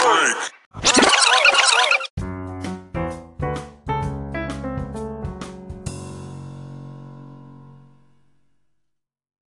break.